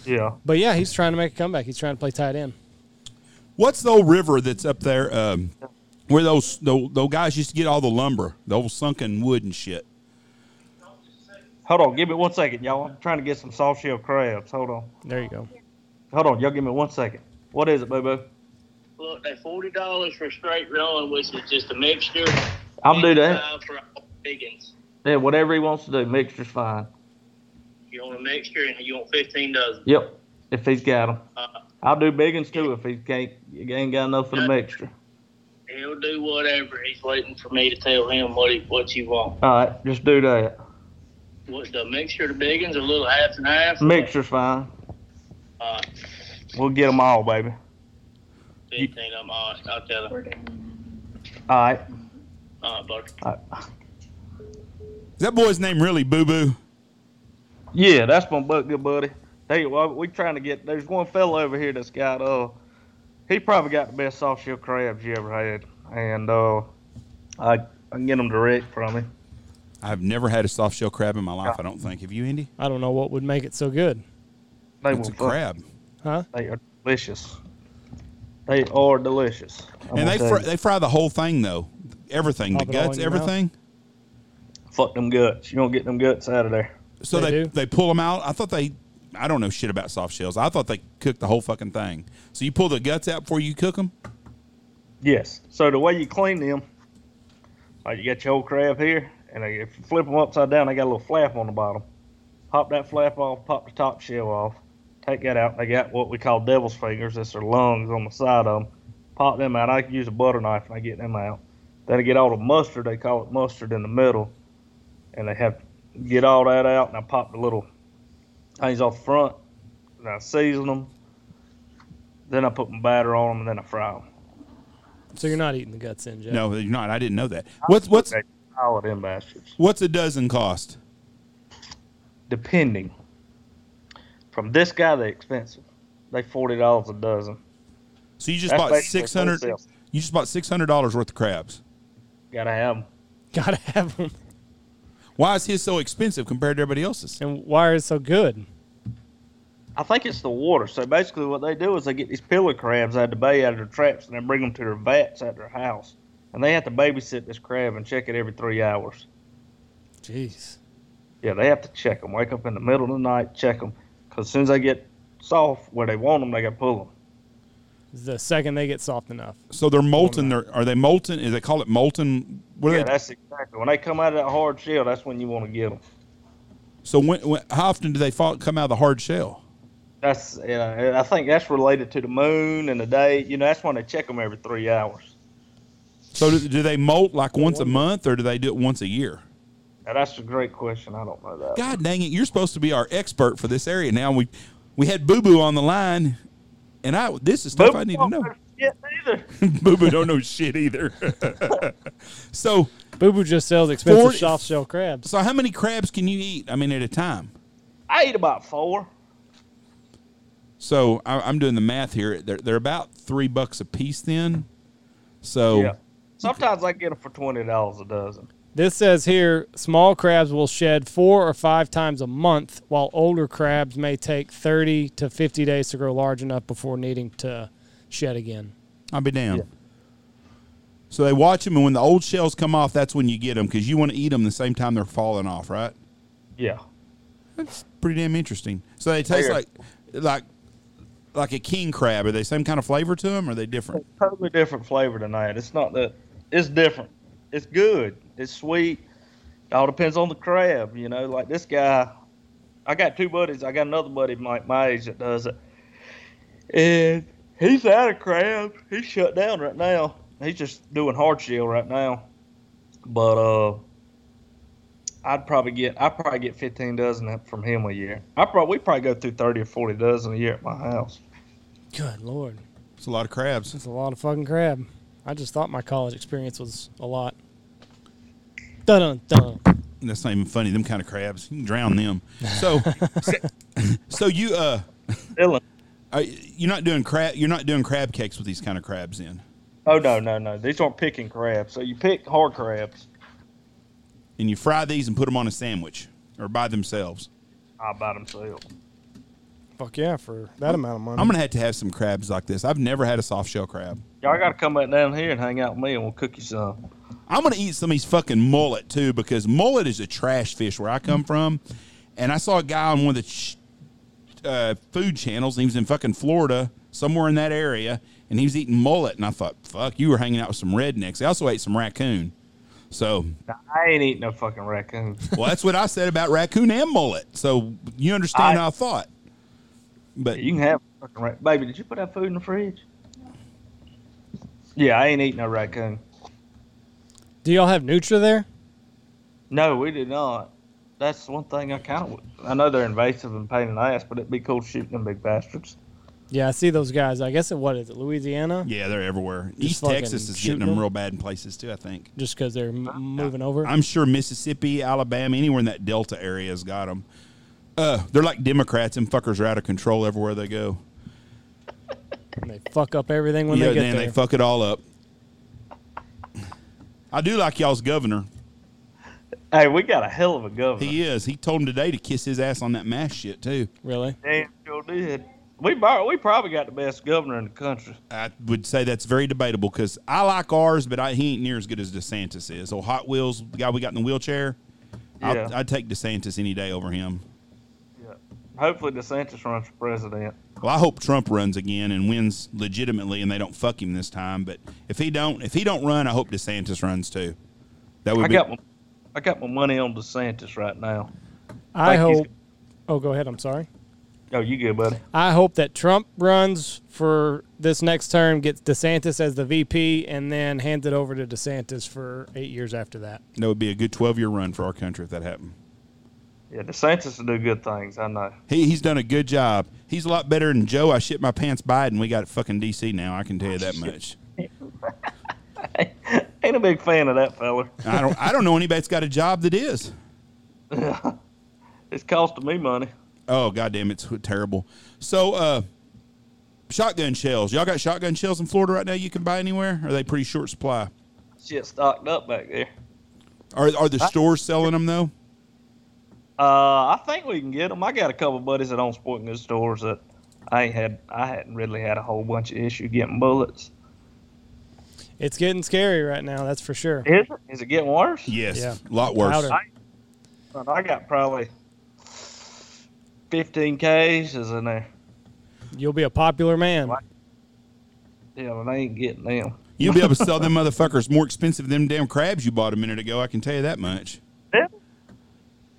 Yeah. But yeah, he's trying to make a comeback. He's trying to play tight end. What's the old river that's up there um, where those, those those guys used to get all the lumber, the old sunken wood and shit? Hold on. Give me one second, y'all. I'm trying to get some soft shell crabs. Hold on. There you go. Hold on. Y'all give me one second. What is it, boo boo? Look, they forty dollars for straight rolling, which is just a mixture. I'll do that. For all biggins. Yeah, whatever he wants to do. Mixture's fine. You want a mixture and you want fifteen dozen. Yep. If he's got them. Uh, I'll do big ones too if he can't. You ain't got enough for the mixture. he'll do whatever. He's waiting for me to tell him what he, what you want. All right. Just do that. What the mixture, the biggins, a little half and half. Mixture's fine. Uh, We'll get them all, baby. fifteen of them. All right, I'll tell him. All right. All right, buddy. All right. Is that boy's name really Boo Boo? Yeah, that's my buck, good buddy. Hey, well, we trying to get. There's one fella over here that's got. Uh, he probably got the best soft shell crabs you ever had, and uh, I I can get them direct from him. I've never had a soft shell crab in my life. I don't think. Have you, Andy? I don't know what would make it so good. They It's a will fuck- crab. Huh? They are delicious. They are delicious. I'm and they fr- they fry the whole thing though, everything, Pop the guts, in your mouth? everything. fuck them guts. You don't get them guts out of there. So They they do? they pull them out. I thought they. I don't know shit about soft shells. I thought they cooked the whole fucking thing. So you pull the guts out before you cook them. Yes. So the way you clean them, like you got your old crab here, and if you flip them upside down, they got a little flap on the bottom. Pop that flap off, pop the top shell off, take that out. They got what we call devil's fingers. That's their lungs on the side of them. Pop them out. I can use a butter knife and I get them out. Then I get all the mustard. They call it mustard in the middle, and they have get all that out. And I pop the little things off the front, and I season them. Then I put my batter on them, and then I fry them. So you're not eating the guts in, Jeff? No, you're not. I didn't know that. What's what's They pile them bastards. what's a dozen cost? depending. From this guy, they're expensive. They forty dollars a dozen. So you just That's bought six hundred. You just bought six hundred dollars worth of crabs. Gotta have them. Gotta have them. Why is his so expensive compared to everybody else's? And why is it so good? I think it's the water. So basically, what they do is they get these peeler crabs out of the bay, out of their traps, and they bring them to their vats at their house, and they have to babysit this crab and check it every three hours. Jeez. Yeah, they have to check them. Wake up in the middle of the night, check them, because as soon as they get soft where they want them, they got to pull them. The second they get soft enough. So they're molten. They're, are they molten? Is they call it molten? What Yeah, that's exactly when they come out of that hard shell. That's when you want to get them. So when, when, how often do they fall, come out of the hard shell? That's yeah. I think that's related to the moon and the day. You know, that's when they check them every three hours. So do, do they molt like once a month, or do they do it once a year? Now, that's a great question. I don't know that. God dang it! You're supposed to be our expert for this area. Now we we had Boo Boo on the line, and I this is stuff I need to know. Yeah, neither. Boo Boo don't know shit either. so Boo Boo just sells expensive Forty- soft shell crabs. so how many crabs can you eat? I mean, at a time. I eat about four. So I, I'm doing the math here. They're they're about three bucks a piece then. So Yeah. Sometimes I get them for twenty dollars a dozen. This says here small crabs will shed four or five times a month, while older crabs may take 30 to 50 days to grow large enough before needing to shed again. I'll be damned. Yeah. So they watch them, and when the old shells come off, that's when you get them because you want to eat them the same time they're falling off, right? Yeah. That's pretty damn interesting. So they taste like like like a king crab. Are they same kind of flavor to them? Or are they different? Totally different flavor tonight. It's not that. It's different. It's good. It's sweet. It all depends on the crab. You know, like this guy. I got two buddies. I got another buddy my my age that does it, and he's out of crab. He's shut down right now. He's just doing hard shell right now. But uh, I'd probably get I probably get 15 dozen from him a year. I probably we probably go through 30 or 40 dozen a year at my house. Good lord. It's a lot of crabs. It's a lot of fucking crab. I just thought my college experience was a lot. Dun dun dun. That's not even funny. Them kind of crabs, you can drown them. So, so, so you uh, Dylan. are, you're not doing crab. You're not doing crab cakes with these kind of crabs, in. Oh no, no, no. These aren't picking crabs. So you pick hard crabs. And you fry these and put them on a sandwich or by themselves. All by themselves. Fuck yeah, for that amount of money. I'm gonna have to have some crabs like this. I've never had a soft shell crab. Y'all got to come back down here and hang out with me, and we'll cook you some. I'm gonna eat some of these fucking mullet too because mullet is a trash fish where I come from, and I saw a guy on one of the ch- uh, food channels. And he was in fucking Florida, somewhere in that area, and he was eating mullet. And I thought, fuck, you were hanging out with some rednecks. They also ate some raccoon. So, I ain't eating no fucking raccoon. well, that's what I said about raccoon and mullet. So you understand I- how I thought. But you can have fucking rac- baby. Did you put that food in the fridge? Yeah, I ain't eating no raccoon. Do y'all have nutria there? No, we did not. That's one thing I kind of. I know they're invasive and pain in the ass, but it'd be cool shooting them big bastards. Yeah, I see those guys. I guess it what is it, Louisiana? yeah, they're everywhere. Just East Texas is shooting getting them them? real bad in places too. I think. Just because they're m- moving over. I'm sure Mississippi, Alabama, anywhere in that Delta area has got them. Uh, they're like Democrats, and fuckers are out of control everywhere they go. And they fuck up everything when yeah, they get then there. they fuck it all up. I do like y'all's governor. Hey, we got a hell of a governor. He is. He told him today to kiss his ass on that mask shit too. really? Damn sure did. We bar- we probably got the best governor in the country. I would say that's very debatable because I like ours, but I, he ain't near as good as DeSantis is. So Hot Wheels, the guy we got in the wheelchair, Yeah. I'd, I'd take DeSantis any day over him. Yeah. Hopefully DeSantis runs for president. Well, I hope Trump runs again and wins legitimately, and they don't fuck him this time. But if he don't, if he don't run, I hope DeSantis runs too. That would I be. got my, I got my money on DeSantis right now. I Like he's- hope. Oh, go ahead. I'm sorry. Oh, you good, buddy? I hope that Trump runs for this next term, gets DeSantis as the VP, and then hands it over to DeSantis for eight years after that. that would be a good twelve-year run for our country if that happened. Yeah, DeSantis will do good things. I know. He, he's done a good job. He's a lot better than Joe. I shit my pants Biden. We got it fucking DC now. I can tell you that much. Ain't a big fan of that fella. I don't. I don't know anybody that's got a job that is. It's costing me money. Oh goddamn, it's terrible. So, uh, shotgun shells. Y'all got shotgun shells in Florida right now? You can buy anywhere? Or are they pretty short supply? Shit stocked up back there. Are are the stores selling them though? Uh, I think we can get them. I got a couple buddies that own sporting goods stores that I ain't had. I hadn't really had a whole bunch of issue getting bullets. It's getting scary right now. That's for sure. Is it? Is it getting worse? Yes, Yeah. a lot worse. Powder. But I got probably 15 cases in there. You'll be a popular man. What? Yeah, and I ain't getting them. You'll be able to sell them motherfuckers more expensive than them damn crabs you bought a minute ago. I can tell you that much.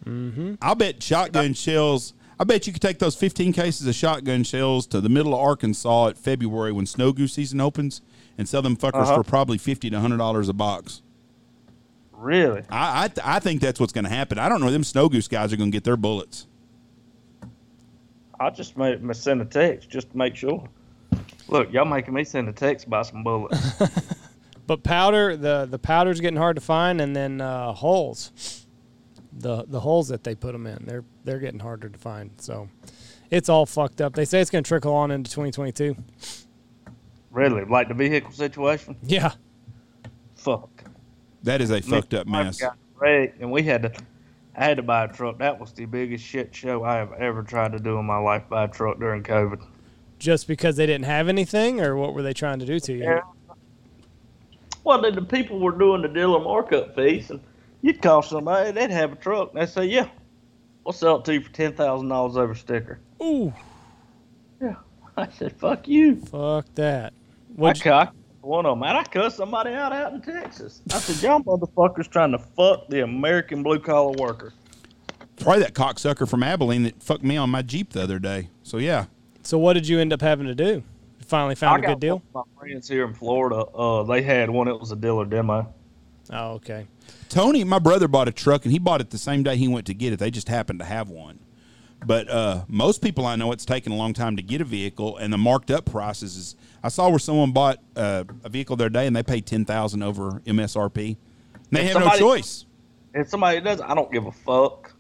Yeah. Mm-hmm. I'll bet shotgun shells. I bet you could take those 15 cases of shotgun shells to the middle of Arkansas at February when snow goose season opens and sell them fuckers Uh-huh. for probably 50 to 100 dollars a box. Really? I I, th- I think that's what's going to happen. I don't know. Them snow goose guys are going to get their bullets. I just made me send a text just to make sure. Look, y'all making me send a text about some bullets. But powder, the the powder's getting hard to find, and then uh, holes, the the holes that they put them in, they're they're getting harder to find. So it's all fucked up. They say it's going to trickle on into 2022. really? Like the vehicle situation? Yeah, Fuck. That is a fucked up Me and my mess. wife and we had to. I had to buy a truck. That was the biggest shit show I have ever tried to do in my life. Buy a truck during COVID. just because they didn't have anything, or what were they trying to do to you? Yeah. Well, then the people were doing the dealer markup fees, and you'd call somebody, they'd have a truck, and they'd say, "Yeah, we'll sell it to you for ten thousand dollars over sticker." Ooh, Yeah, I said, "Fuck you." fuck that. I What? cocked one of them, and I cussed somebody out out in Texas. I said, "Y'all motherfuckers trying to fuck the American blue collar worker." Probably that cocksucker from Abilene that fucked me on my Jeep the other day. So yeah, So what did you end up having to do? You finally found I a got good deal. My friends here in Florida, uh, they had one. It was a dealer demo. Oh, okay. Tony, my brother bought a truck and he bought it the same day he went to get it. They just happened to have one. But uh, most people I know, it's taken a long time to get a vehicle, and the marked up prices is. I saw where someone bought uh, a vehicle their day and they paid ten thousand over MSRP. They If have somebody- no choice. If somebody does, I don't give a fuck.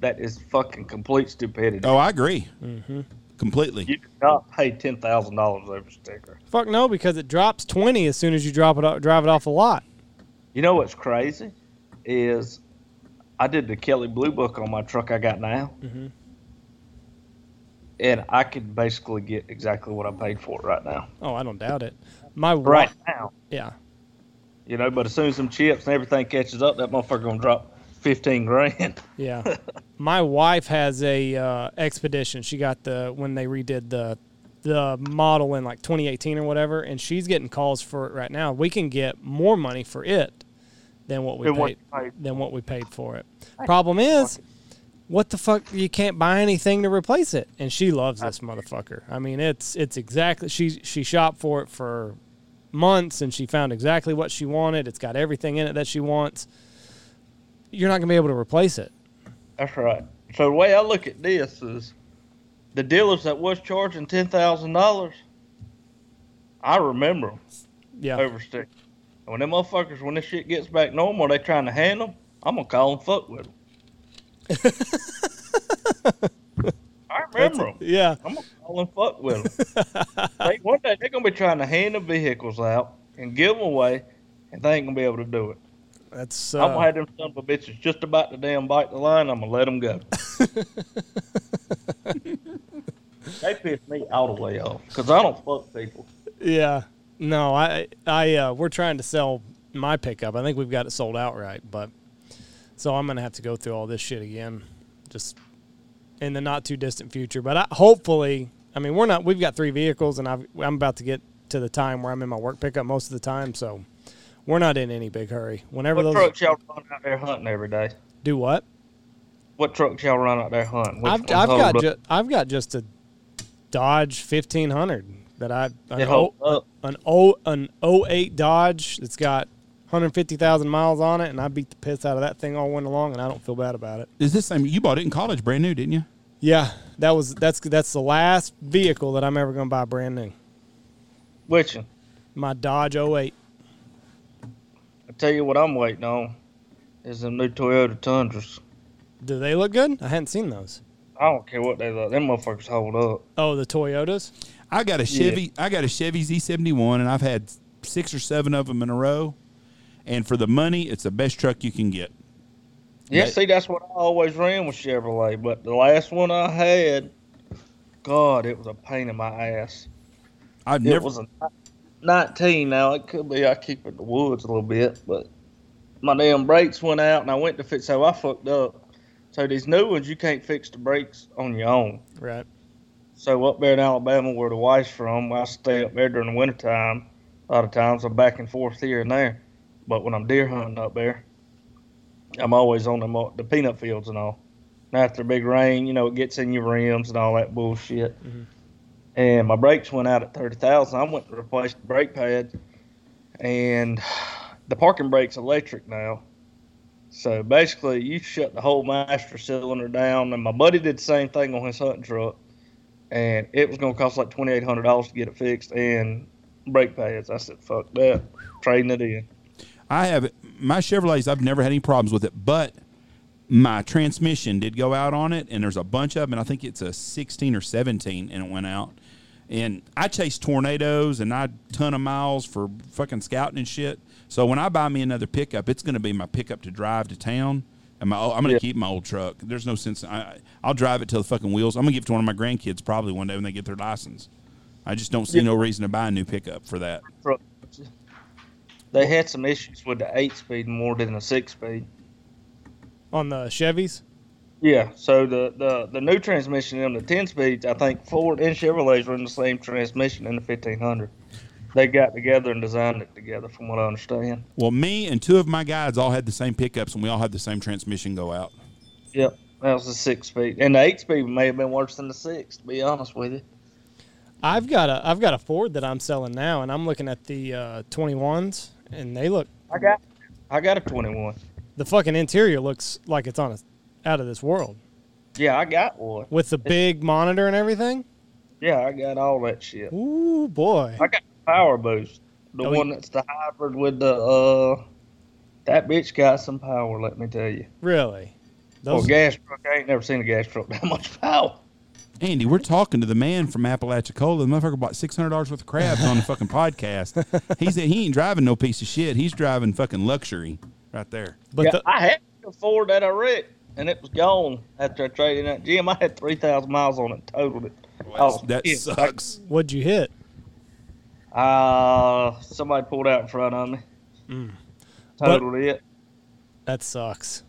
That is fucking complete stupidity. Oh, I agree Mm-hmm. completely. You do not pay ten thousand dollars over sticker. Fuck no, because it drops twenty as soon as you drop it off, drive it off the lot. You know what's crazy is I did the Kelly Blue Book on my truck I got now, Mhm. and I could basically get exactly what I paid for it right now. Oh, I don't doubt it. My Right wife, now, yeah. you know. But as soon as some chips and everything catches up, that motherfucker gonna drop fifteen grand. Yeah. My wife has a uh, expedition. She got the when they redid the the model in like 2018 or whatever, and she's getting calls for it right now. We can get more money for it than what we paid what than what we paid for it. Problem is, what the fuck? You can't buy anything to replace it, and she loves this motherfucker. I mean, it's it's exactly she she shopped for it for months, and she found exactly what she wanted. It's got everything in it that she wants. You're not gonna be able to replace it. That's right. So the way I look at this is, the dealers that was charging ten thousand dollars, I remember them Yeah. over sticker. And when them motherfuckers, when this shit gets back normal, they trying to hand them, I'm gonna call them fuck with them. I remember them. Yeah. I'm gonna call them fuck with them. they, one day they're gonna be trying to hand the vehicles out and give them away, and they ain't gonna be able to do it. That's I'm gonna uh, have them son of a bitches just about to damn bite the line. I'm gonna let them go. they piss me all the way off because I don't fuck people. Yeah. No, I I uh, we're trying to sell my pickup. I think we've got it sold outright, but so I'm gonna have to go through all this shit again, just in the not too distant future. But I, hopefully, I mean, we're not. We've got three vehicles, and I've, I'm about to get to the time where I'm in my work pickup most of the time, so we're not in any big hurry. Whenever What those trucks y'all run out there hunting every day? do what, What trucks y'all run out there hunting? Which I've I've got ju- I've got just a Dodge 1500 that I an, o, up. an O an 08 Dodge that's got 150,000 miles on it, and I beat the piss out of that thing all winter long, and I don't feel bad about it. Is this same? You bought it in college, brand new, didn't you? Yeah, that was that's that's the last vehicle that I'm ever going to buy brand new. Which one? My Dodge 08. I tell you what I'm waiting on is the new Toyota Tundras. Do they look good? I hadn't seen those. I don't care what they look. Them motherfuckers hold up. Oh, the Toyotas. I got a Chevy. I got a Chevy Z71, and I've had six or seven of them in a row. And for the money, it's the best truck you can get. Yeah, That- see, that's what I always ran with Chevrolet. But the last one I had, God, it was a pain in my ass. I've It never. was a 19 now. It could be I keep it in the woods a little bit, but my damn brakes went out and I went to fix. So I fucked up. So these new ones, you can't fix the brakes on your own. Right. So up there in Alabama, where the wife's from, I stay up there during the wintertime. A lot of times I'm back and forth here and there. But when I'm deer hunting up there, I'm always on the, the peanut fields and all. And after a big rain, you know, it gets in your rims and all that bullshit. Mhm. And my brakes went out at 30,000. I went to replace the brake pads. And the parking brake's electric now. So basically, you shut the whole master cylinder down. And my buddy did the same thing on his hunting truck and it was gonna cost like twenty eight hundred dollars to get it fixed and brake pads. I said, "Fuck that, trading it in." I have my Chevrolets. I've never had any problems with it, but my transmission did go out on it, and there's a bunch of them. And I think it's a 16 or 17, and it went out. And I chase tornadoes, and I ton of miles for fucking scouting and shit. So when I buy me another pickup, it's going to be my pickup to drive to town. And my, I'm going to Yeah. keep my old truck. There's no sense. I, I'll drive it till the fucking wheels. I'm going to give it to one of my grandkids probably one day when they get their license. I just don't see Yeah. no reason to buy a new pickup for that. They had some issues with the eight speed more than the six speed. On the Chevys. Yeah, so the, the, the new transmission in the ten speeds, I think Ford and Chevrolets run the same transmission in the fifteen hundred. They got together and designed it together, from what I understand. Well, me and two of my guides all had the same pickups, and we all had the same transmission go out. Yep, that was the six speed, and the eight speed may have been worse than the six. To be honest with you. I've got a I've got a Ford that I'm selling now, and I'm looking at the uh, 21s, and they look I got I got a twenty one. the fucking interior looks like it's on a out of this world Yeah, I got one. with the big monitor and everything. Yeah, I got all that shit. Ooh boy, I got the power boost. The Oh, one that's the hybrid with the uh that bitch got some power, let me tell you. really? Well, Those gas truck, I ain't never seen a gas truck that much power. Andy, we're talking to the man from Apalachicola. The motherfucker bought six hundred dollars worth of crabs on the fucking podcast. He said he ain't driving no piece of shit. He's driving fucking luxury right there. but yeah, the, I had a Ford that I wrecked and it was gone after I traded that Jim. I had three thousand miles on it, totaled it. Oh, that shit. sucks. what'd you hit? Uh somebody pulled out in front of me. Mm. Totaled it. That sucks.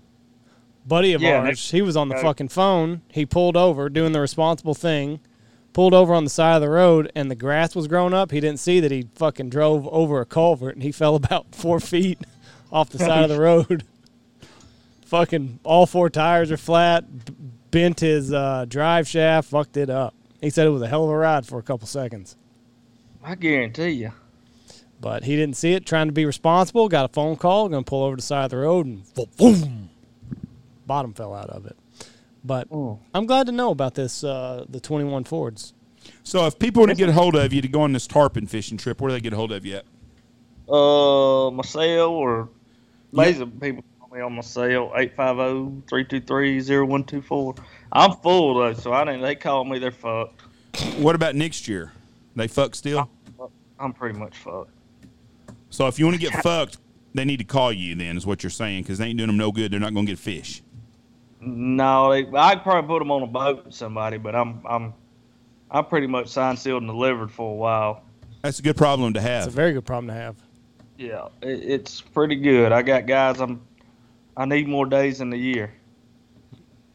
Buddy of Yeah, ours, he was on the uh, fucking phone. He pulled over doing the responsible thing, pulled over on the side of the road, and the grass was growing up. He didn't see that he fucking drove over a culvert and he fell about four feet off the side of the road. fucking all four tires are flat, b- bent his uh, drive shaft, fucked it up. He said it was a hell of a ride for a couple seconds. I guarantee you. But he didn't see it, trying to be responsible, got a phone call, gonna pull over to the side of the road and boom, boom bottom fell out of it. But Oh. I'm glad to know about this uh, the 21 Fords. So if people want to get a hold of you to go on this tarpon fishing trip, where do they get a hold of you at? Uh, my cell or lazy people call me on my cell eight five zero three two three zero one two four. I'm full though, so I didn't. They call me. They're fucked. What about next year? They fuck still? I'm pretty much fucked. So if you want to get fucked, they need to call you then, is what you're saying, because they ain't doing them no good. They're not going to get fish. No, they, I'd probably put them on a boat with somebody, but I'm I'm I'm pretty much signed, sealed, and delivered for a while. That's a good problem to have. It's a very good problem to have. Yeah, it, it's pretty good. I got guys. I'm. I need more days in the year.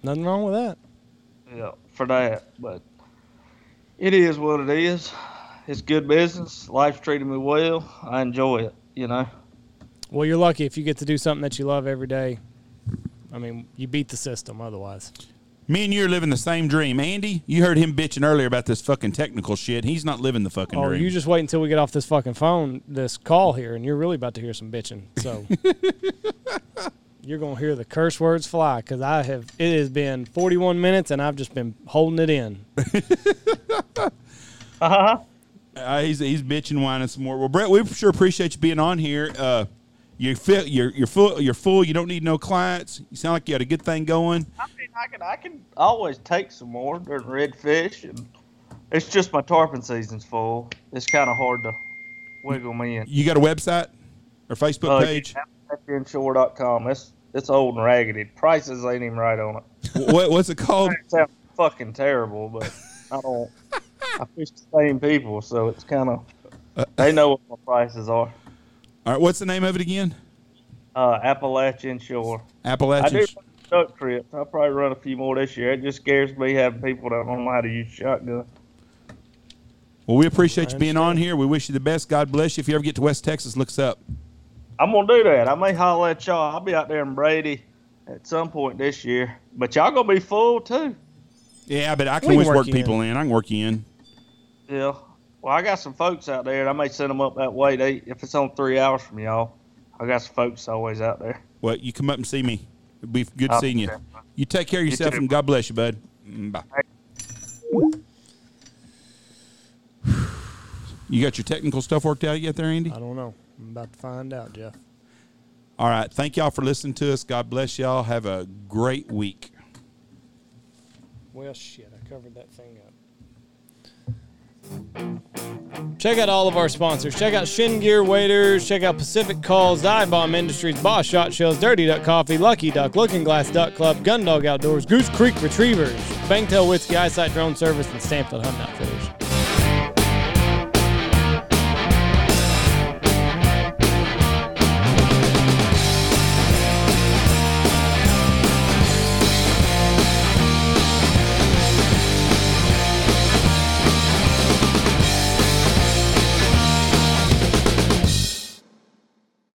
Nothing wrong with that. Yeah, for that. But it is what it is. It's good business. Life's treating me well. I enjoy it. You know. Well, you're lucky if you get to do something that you love every day. I mean, you beat the system otherwise. Me and you are living the same dream. Andy, you heard him bitching earlier about this fucking technical shit. He's not living the fucking Oh, dream. you just wait until we get off this fucking phone, this call here, and you're really about to hear some bitching. So you're gonna hear the curse words fly because I have. It has been 41 minutes, and I've just been holding it in. Uh-huh. Uh, he's he's bitching, whining some more. Well, Brett, we sure appreciate you being on here. Uh, you feel you're you're full. You're full. You don't need no clients. You sound like you had a good thing going. I mean, I can I can always take some more during redfish, and it's just my tarpon season's full. It's kind of hard to wiggle me in. You got a website or Facebook Uh, page? FNshore.com. It's it's old and raggedy. Prices ain't even right on it. what, what's it called? It sounds fucking terrible, but I don't. I fish the same people, so it's kind of they know what my prices are. All right, what's the name of it again? Uh, Appalachian Shore. Appalachian. I do run duck trips. I'll probably run a few more this year. It just scares me having people that don't know how to use shotgun. Well, we appreciate you being on here. We wish you the best. God bless you. If you ever get to West Texas, look us up. I'm gonna do that. I may holler at y'all. I'll be out there in Brady at some point this year. But y'all gonna be full too. Yeah, but I can We always work work you people in. I can work you in. Yeah. Well, I got some folks out there, and I may send them up that way. They, if it's on three hours from y'all, I got some folks always out there. Well, you come up and see me. It'd be good I'll seeing you. there. You take care of yourself too. and God bless you, bud. Mm, Bye. You got your technical stuff worked out yet there, Andy? I don't know. I'm about to find out, Jeff. All right. Thank y'all for listening to us. God bless y'all. Have a great week. Well, shit, I covered that thing up. Check out all of our sponsors. Check out Chene Gear Waders. Check out Pacific Calls, Dive Bomb Industries, Boss Shot Shells, Dirty Duck Coffee, Lucky Duck, Looking Glass Duck Club, Gundog Outdoors, Goose Creek Retrievers, Bangtail Whiskey Eyesight Drone Service, and Stanfield Hunt Outfitters.